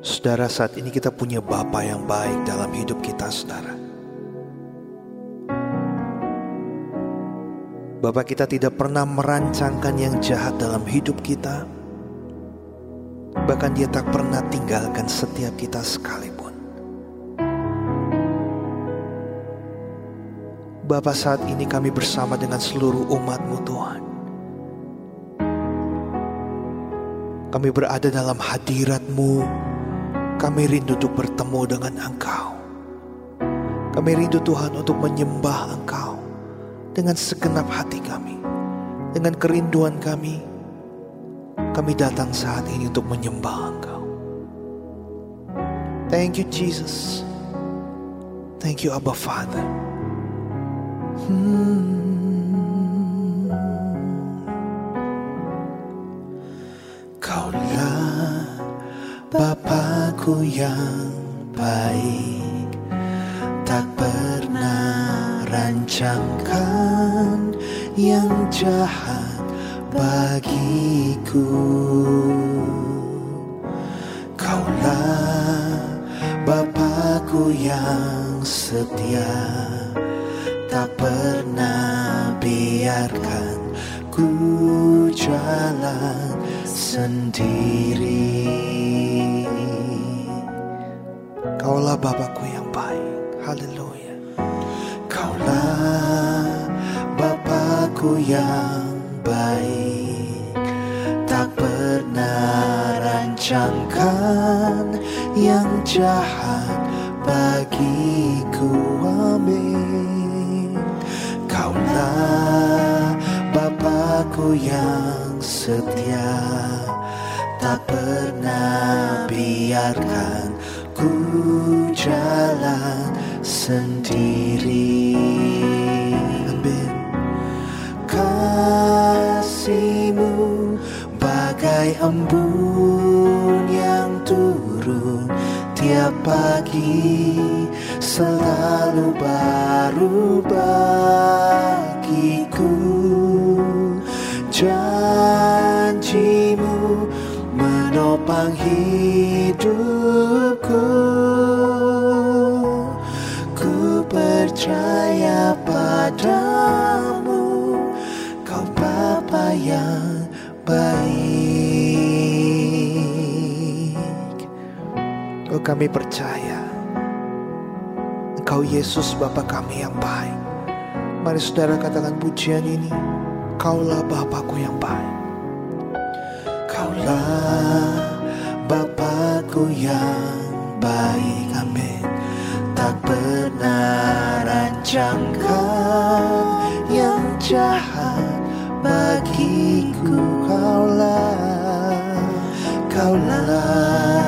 Saudara, saat ini kita punya Bapa yang baik dalam hidup kita, saudara. Bapak kita tidak pernah merancangkan yang jahat dalam hidup kita. Bahkan dia tak pernah tinggalkan setiap kita sekalipun. Bapak saat ini kami bersama dengan seluruh umatmu Tuhan. Kami berada dalam hadiratmu. Kami rindu untuk bertemu dengan Engkau. Kami rindu Tuhan untuk menyembah Engkau dengan segenap hati kami, dengan kerinduan kami, kami datang saat ini untuk menyembah Engkau. Thank you Jesus. Thank you Abba Father. Hmm. Bapakku yang baik, tak pernah rancangkan yang jahat bagiku. Kaulah Bapakku yang setia, tak pernah biarkan ku jalan sendiri. Bapakku yang baik Tak pernah rancangkan yang jahat bagiku Amin. Kaulah Bapakku yang setia Tak pernah biarkan ku jalan sendiri Kasihmu. Bagai embun yang turun tiap pagi Selalu baru bagiku. Janjimu menopang hidupku. Ku percaya baik. Oh kami percaya Engkau Yesus Bapa kami yang baik. Mari saudara katakan pujian ini Kaulah Bapakku yang baik. Kaulah Bapakku yang baik Amin. Tak pernah rancangkan yang jahat bagiku Kaulah. Kaulah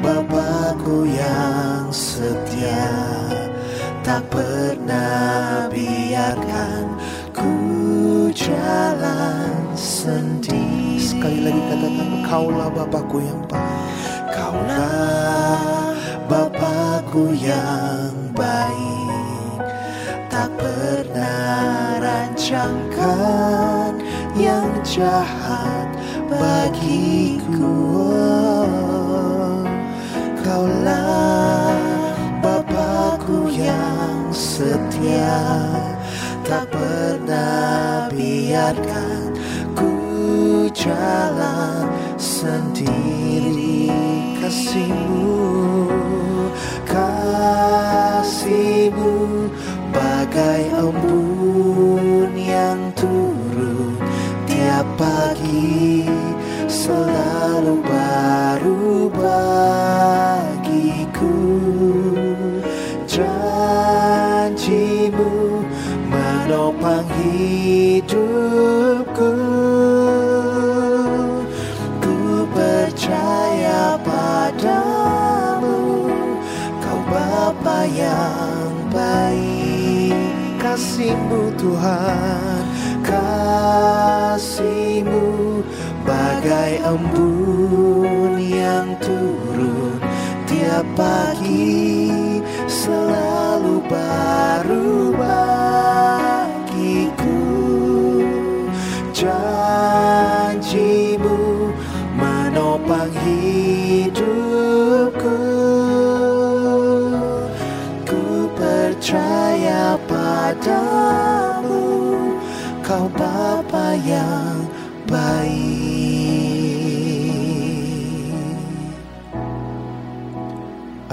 Bapakku yang setia. Tak pernah biarkan ku jalan sendiri. Sekali lagi katakan Kaulah Bapakku yang baik. Kaulah Bapakku yang baik. Tak pernah rancangkan jahat bagiku. Kaulah Bapakku yang setia Tak pernah biarkan ku jalan sendiri. Kasihmu, kasihmu Bagai Selalu baru bagiku. Janjimu menopang hidupku. Ku percaya padamu Kau Bapa yang baik. Kasihmu Tuhan Kasihmu bagai embun yang turun. Tiap pagi selalu baru bagiku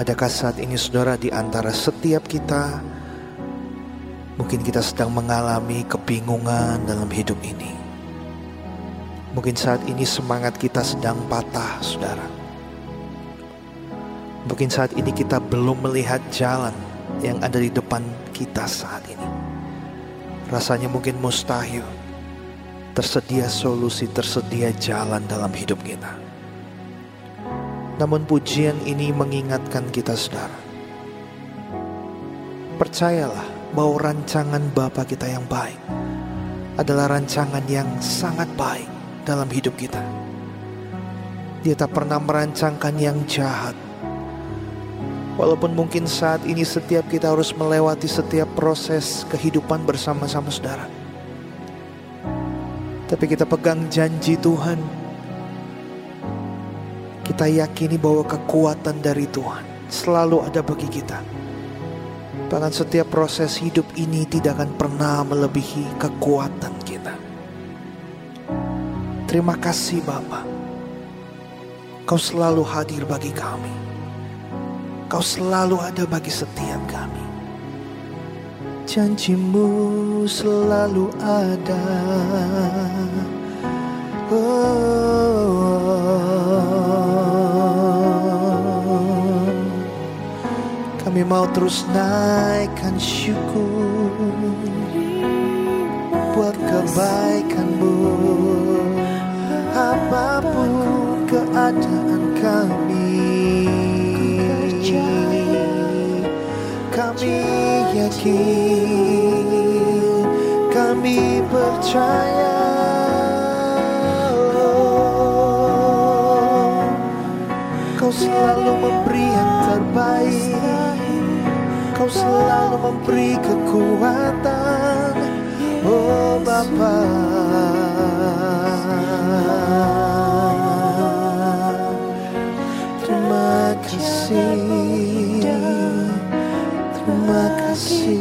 Adakah saat ini saudara di antara setiap kita Mungkin kita sedang mengalami kebingungan dalam hidup ini? Mungkin saat ini semangat kita sedang patah saudara. Mungkin saat ini kita belum melihat jalan yang ada di depan kita saat ini. Rasanya mungkin mustahil. Tersedia solusi, tersedia jalan dalam hidup kita namun pujian ini mengingatkan kita saudara. Percayalah bahwa rancangan Bapa kita yang baik adalah rancangan yang sangat baik dalam hidup kita. Dia tak pernah merancangkan yang jahat. Walaupun mungkin saat ini setiap kita harus melewati setiap proses kehidupan bersama-sama saudara. Tapi kita pegang janji Tuhan kita yakini bahwa kekuatan dari Tuhan selalu ada bagi kita. Bahkan setiap proses hidup ini tidak akan pernah melebihi kekuatan kita. Terima kasih Bapa. Kau selalu hadir bagi kami. Kau selalu ada bagi setiap kami. Janjimu selalu ada. Kami mau terus naikkan syukur Buat kebaikanmu. Apa pun keadaan kami Kami yakin Kami percaya. Kau selalu memberi yang terbaik Kau selalu memberi kekuatan. Oh Bapa. Terima kasih. Terima kasih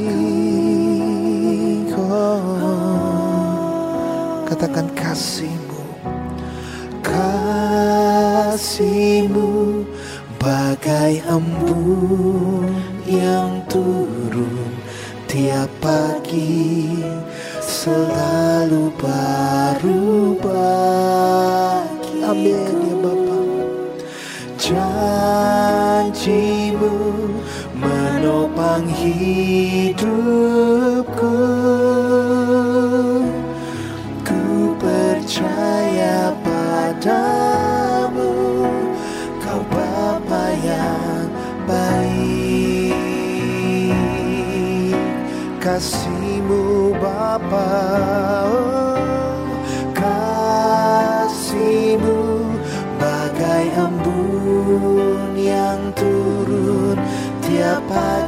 oh, Katakan kasihmu. Kasihmu bagai embun turun. Tiap pagi selalu baru bagi. Amin ya Bapa. Janjimu menopang hidupku kasihmu Bapa. Oh, kasihmu bagai embun yang turun tiap pagi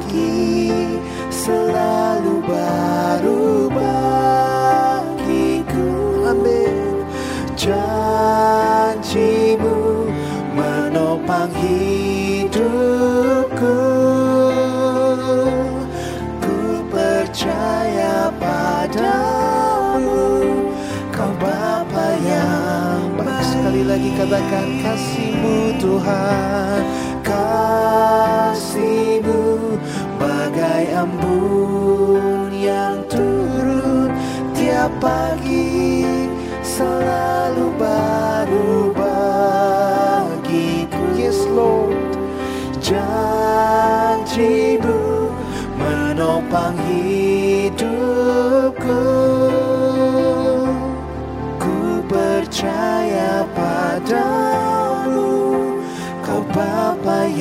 Tuhan Kasihmu bagai embun yang turun. Tiap pagi selalu baru bagiku. Yes Lord. Janjimu menopang hidupku. Ku percaya padamu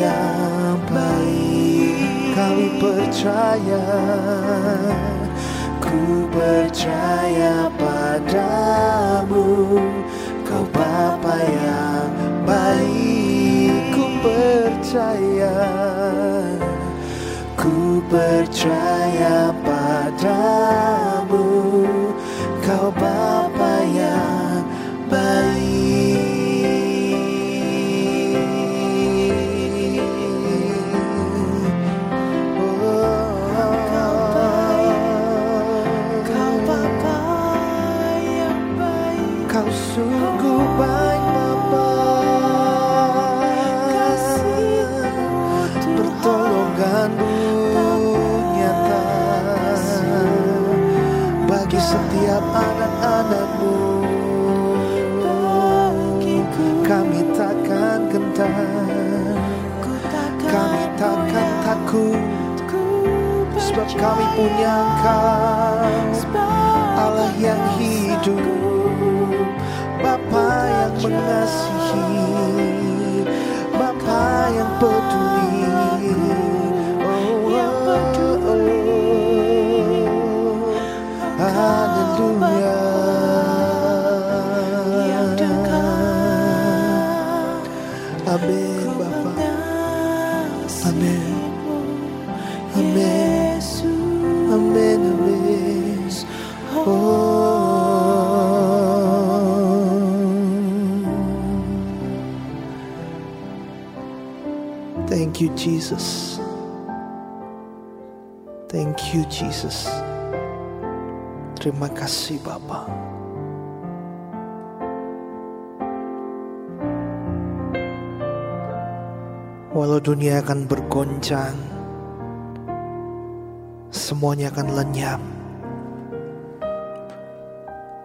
yang baik Kami percaya Ku percaya padamu. Kau Bapa yang baik Ku percaya Ku percaya padamu. Kau Bapa Amin Amin Amin Oh Thank you Jesus. Thank you Jesus. Terima kasih Bapa. Walau dunia akan bergoncang, semuanya akan lenyap.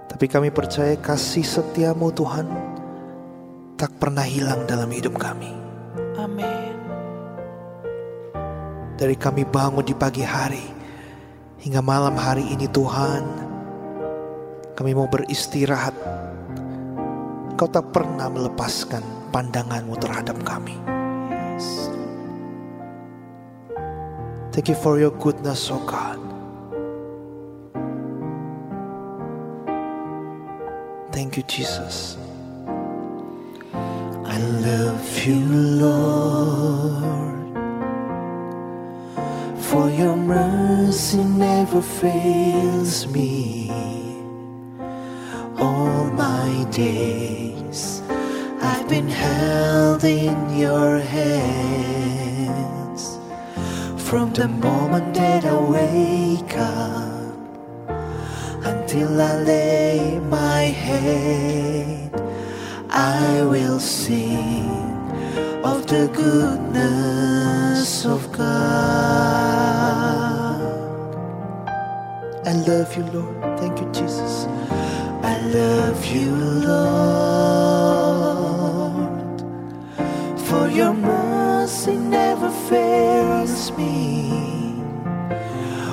Tapi kami percaya kasih setiamu Tuhan tak pernah hilang dalam hidup kami. Amin. Dari kami bangun di pagi hari hingga malam hari ini Tuhan, kami mau beristirahat. Kau tak pernah melepaskan pandanganmu terhadap kami. Thank you for your goodness, oh God. Thank you, Jesus. I love you, Lord, for your mercy never fails me. All my days I've been held in your hands. From the moment that I wake up until I lay my head, I will sing of the goodness of God. I love you, Lord. Thank you, Jesus. I love you, Lord,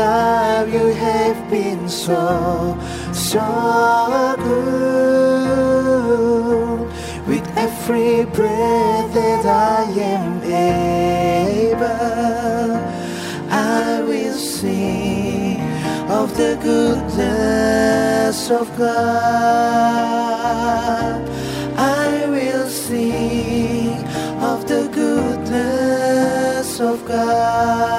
Life you have been so, so good. With every breath that I am able, I will sing of the goodness of God. I will sing of the goodness of God.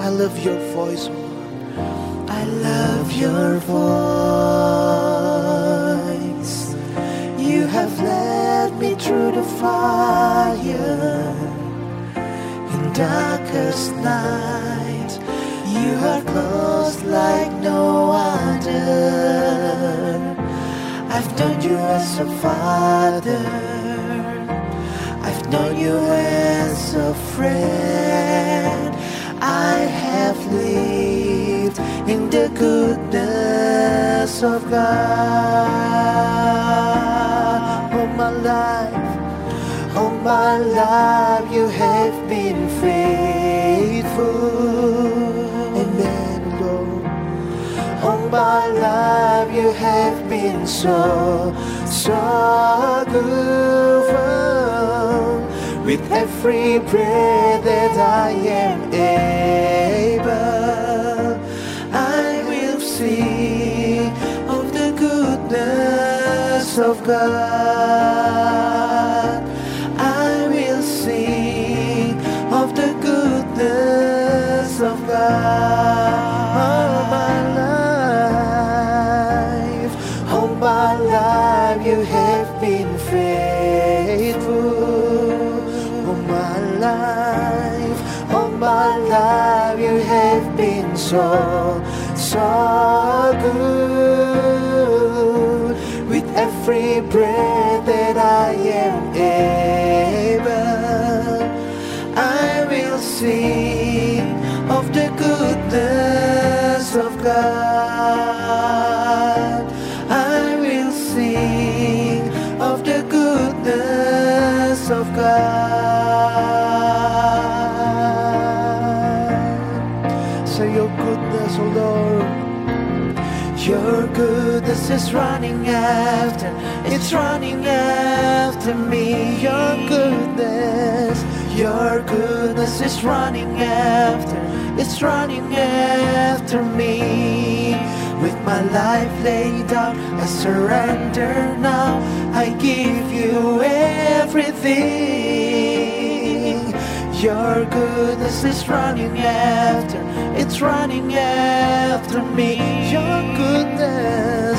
I love your voice. I love your voice. You have led me through the fire in darkest night. You are close like no other. I've known you as a father. Known you as a friend. I have lived in the goodness of God. All my life, all my life, you have been faithful. Amen, Lord. All my life you have been so, so good. With every breath that I am able, I will sing of the goodness of God. I will sing of the goodness of God. So, so good. With every breath that I am able, I will sing of the goodness of God. I will sing of the goodness of God. Is running after, it's running after me. Your goodness, your goodness is running after, it's running after me. With my life laid down, I surrender now. I give you everything. Your goodness is running after, it's running after me. Your goodness,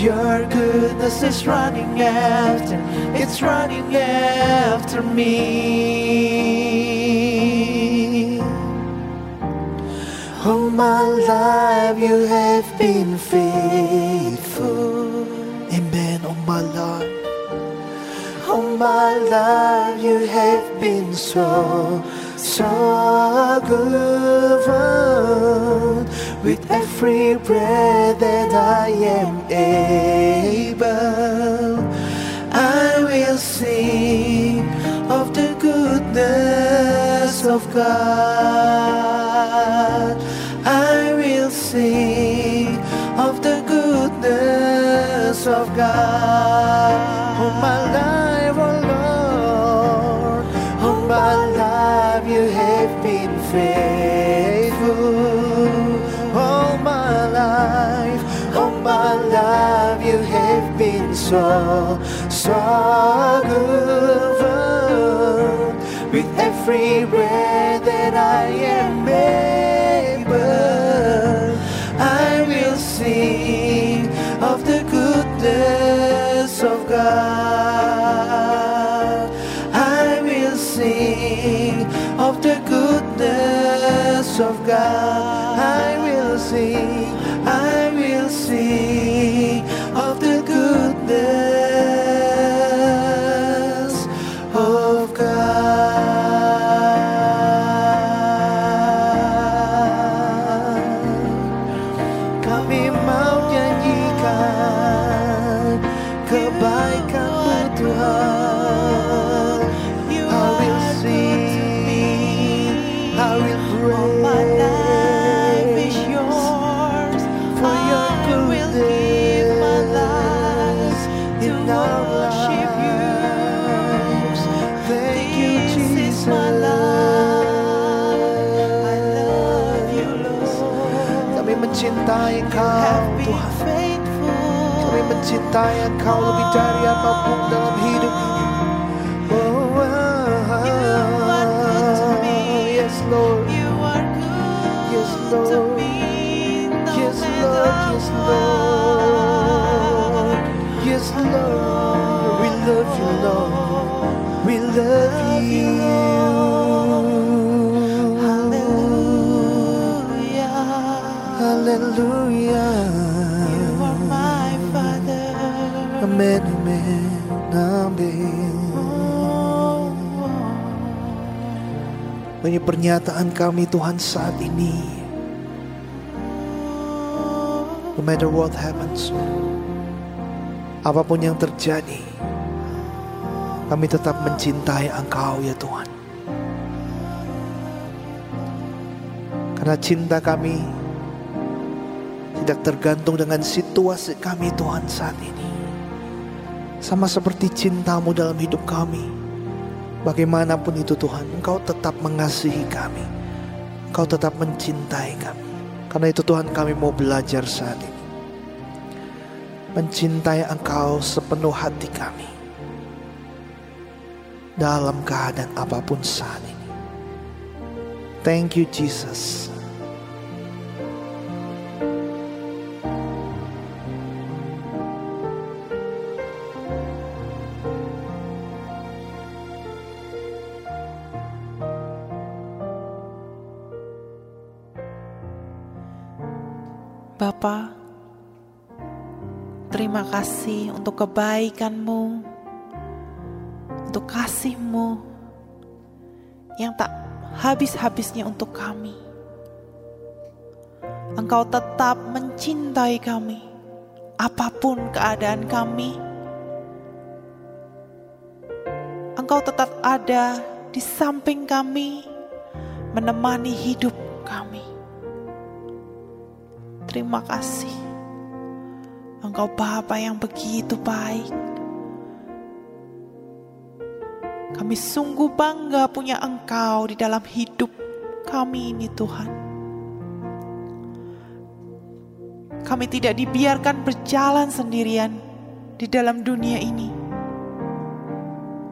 Your goodness is running after, it's running after me. All my life you have been faithful. Amen. All my life. All my life you have been so, so good. With every breath that I am able, I will sing of the goodness of God. I will sing of the goodness of God. All my life, oh Lord, all my life you have been faithful. soul, song of with every breath. Mencintai Engkau, Tuhan. faithful. Kami mencintai Engkau lebih dari apapun dalam hidup. Oh, oh, You are good to me. Yes, Lord. You are good Yes, Lord. Yes, Lord. Yes, Lord. Yes, Lord. We love you, Lord. We love you. Hallelujah. Hallelujah. You are my Father. Amen, amen, amen. Pernyataan kami Tuhan saat ini. No matter what happens, apa pun yang terjadi, kami tetap mencintai Engkau ya Tuhan. Karena cinta kami tidak tergantung dengan situasi kami Tuhan saat ini. Sama seperti cintamu dalam hidup kami. Bagaimanapun itu Tuhan, Engkau tetap mengasihi kami. Engkau tetap mencintai kami. Karena itu Tuhan kami mau belajar saat ini. Mencintai Engkau sepenuh hati kami. Dalam keadaan apa pun saat ini. Thank you Jesus. Bapa, terima kasih untuk kebaikanmu, untuk kasihmu yang tak habis-habisnya untuk kami. Engkau tetap mencintai kami, apa pun keadaan kami. Engkau tetap ada di samping kami, menemani hidup kami. Terima kasih. Engkau Bapa yang begitu baik. Kami sungguh bangga punya Engkau di dalam hidup kami ini Tuhan. Kami tidak dibiarkan berjalan sendirian di dalam dunia ini.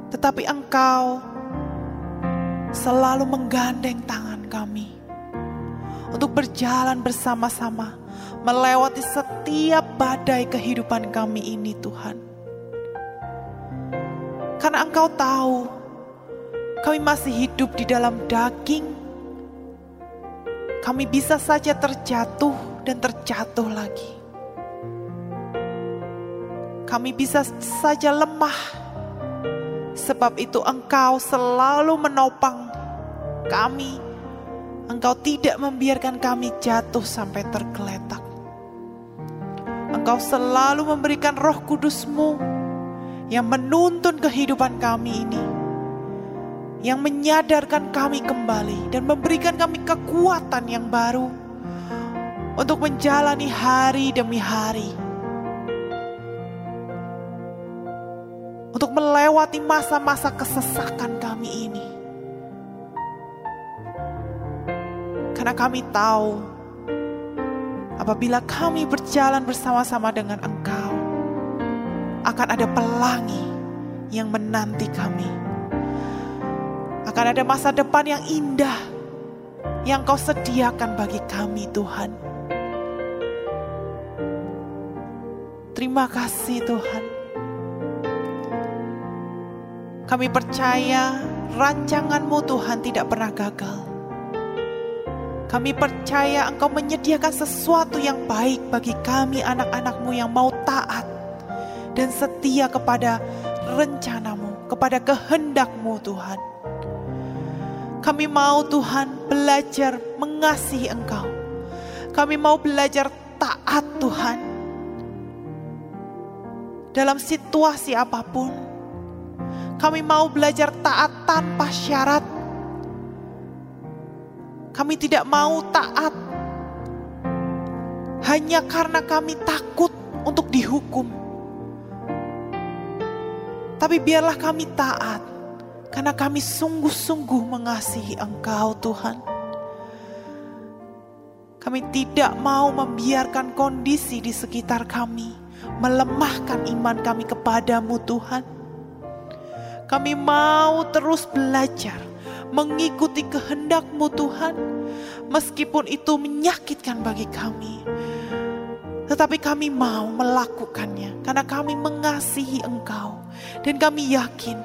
Tetapi Engkau selalu menggandeng tangan kami untuk berjalan bersama-sama melewati setiap badai kehidupan kami ini Tuhan. Karena Engkau tahu kami masih hidup di dalam daging. Kami bisa saja terjatuh dan terjatuh lagi. Kami bisa saja lemah. Sebab itu Engkau selalu menopang kami. Engkau tidak membiarkan kami jatuh sampai tergeletak. Engkau selalu memberikan roh kudusmu yang menuntun kehidupan kami ini. Yang menyadarkan kami kembali dan memberikan kami kekuatan yang baru untuk menjalani hari demi hari. Untuk melewati masa-masa kesesakan kami ini. Karena kami tahu apabila kami berjalan bersama-sama dengan Engkau, akan ada pelangi yang menanti kami. Akan ada masa depan yang indah yang Kau sediakan bagi kami, Tuhan. Terima kasih, Tuhan. Kami percaya rancangan-Mu, Tuhan, tidak pernah gagal kami percaya Engkau menyediakan sesuatu yang baik bagi kami anak-anakmu yang mau taat dan setia kepada rencanamu, kepada kehendakmu Tuhan. Kami mau Tuhan belajar mengasihi Engkau. Kami mau belajar taat Tuhan. Dalam situasi apa pun, kami mau belajar taat tanpa syarat kami tidak mau taat hanya karena kami takut untuk dihukum. Tapi biarlah kami taat karena kami sungguh-sungguh mengasihi Engkau, Tuhan. Kami tidak mau membiarkan kondisi di sekitar kami melemahkan iman kami kepadamu, Tuhan. Kami mau terus belajar mengikuti kehendakmu Tuhan. Meskipun itu menyakitkan bagi kami. Tetapi kami mau melakukannya karena kami mengasihi engkau. Dan kami yakin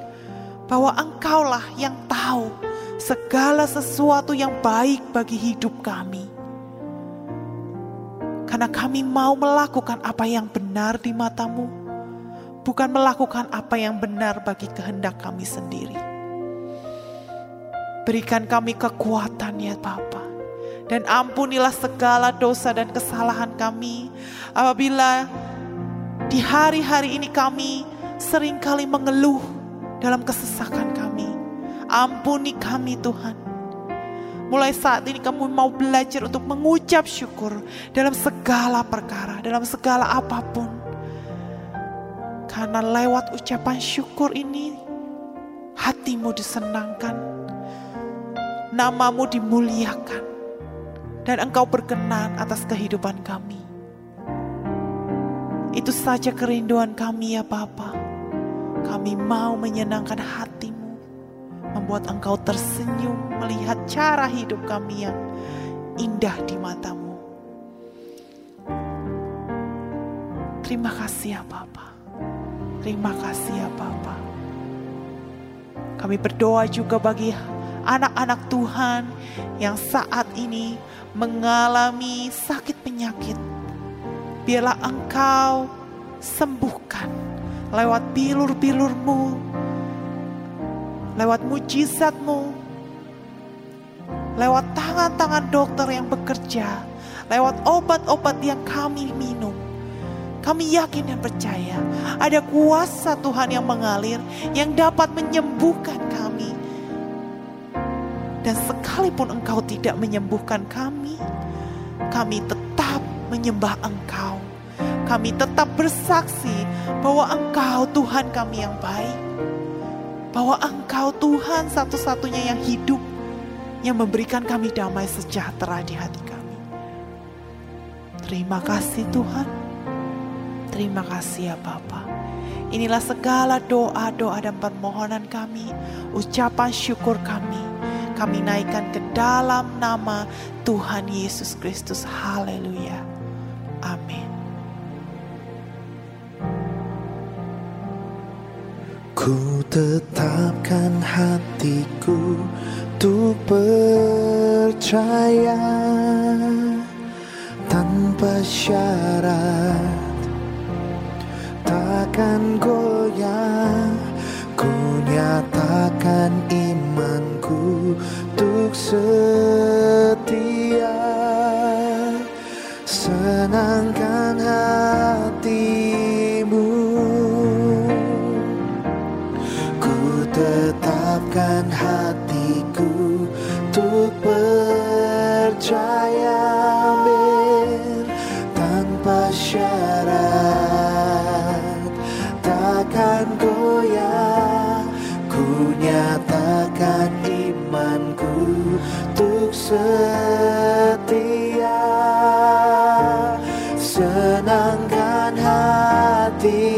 bahwa engkaulah yang tahu segala sesuatu yang baik bagi hidup kami. Karena kami mau melakukan apa yang benar di matamu, bukan melakukan apa yang benar bagi kehendak kami sendiri. Berikan kami kekuatan ya Bapa. Dan ampunilah segala dosa dan kesalahan kami. Apabila di hari-hari ini kami sering kali mengeluh dalam kesesakan kami. Ampuni kami Tuhan. Mulai saat ini kamu mau belajar untuk mengucap syukur dalam segala perkara, dalam segala apa pun. Karena lewat ucapan syukur ini hatimu disenangkan, namamu dimuliakan, dan engkau berkenan atas kehidupan kami. Itu saja kerinduan kami ya Bapa. Kami mau menyenangkan hatimu, membuat engkau tersenyum melihat cara hidup kami yang indah di matamu. Terima kasih ya Bapa. Terima kasih ya Bapa. Kami berdoa juga bagi anak-anak Tuhan yang saat ini mengalami sakit penyakit biarlah engkau sembuhkan lewat bilur-bilurmu, lewat mujizatmu, lewat tangan-tangan dokter yang bekerja, lewat obat-obat yang kami minum. Kami yakin dan percaya ada kuasa Tuhan yang mengalir yang dapat menyembuhkan kami. Dan sekalipun engkau tidak menyembuhkan kami, kami tetap menyembah Engkau. Kami tetap bersaksi bahwa Engkau Tuhan kami yang baik. Bahwa Engkau Tuhan satu-satunya yang hidup, yang memberikan kami damai sejahtera di hati kami. Terima kasih Tuhan. Terima kasih ya Bapa. Inilah segala doa-doa dan permohonan kami, ucapan syukur kami. Kami naikkan ke dalam nama Tuhan Yesus Kristus. Haleluya. Amin. Ku tetapkan hatiku untuk percaya tanpa syarat takkan goyah ku nyatakan imanku untuk setia senangkan hatimu. Ku tetapkan setia senangkan hatimu.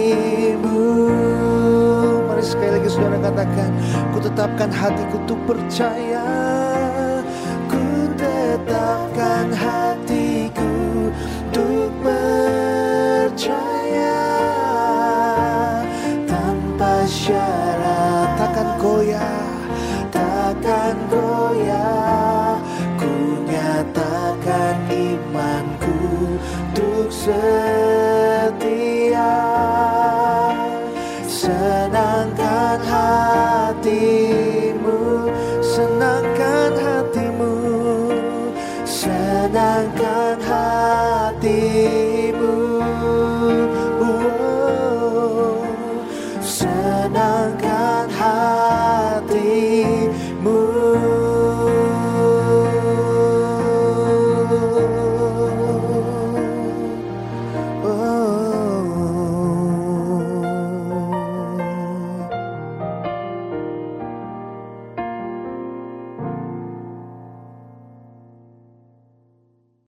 Mari sekali lagi saudara katakan Ku tetapkan hatiku untuk percaya. Ku tetapkan hatiku untuk percaya. Tanpa syarat takkan goyah 谁？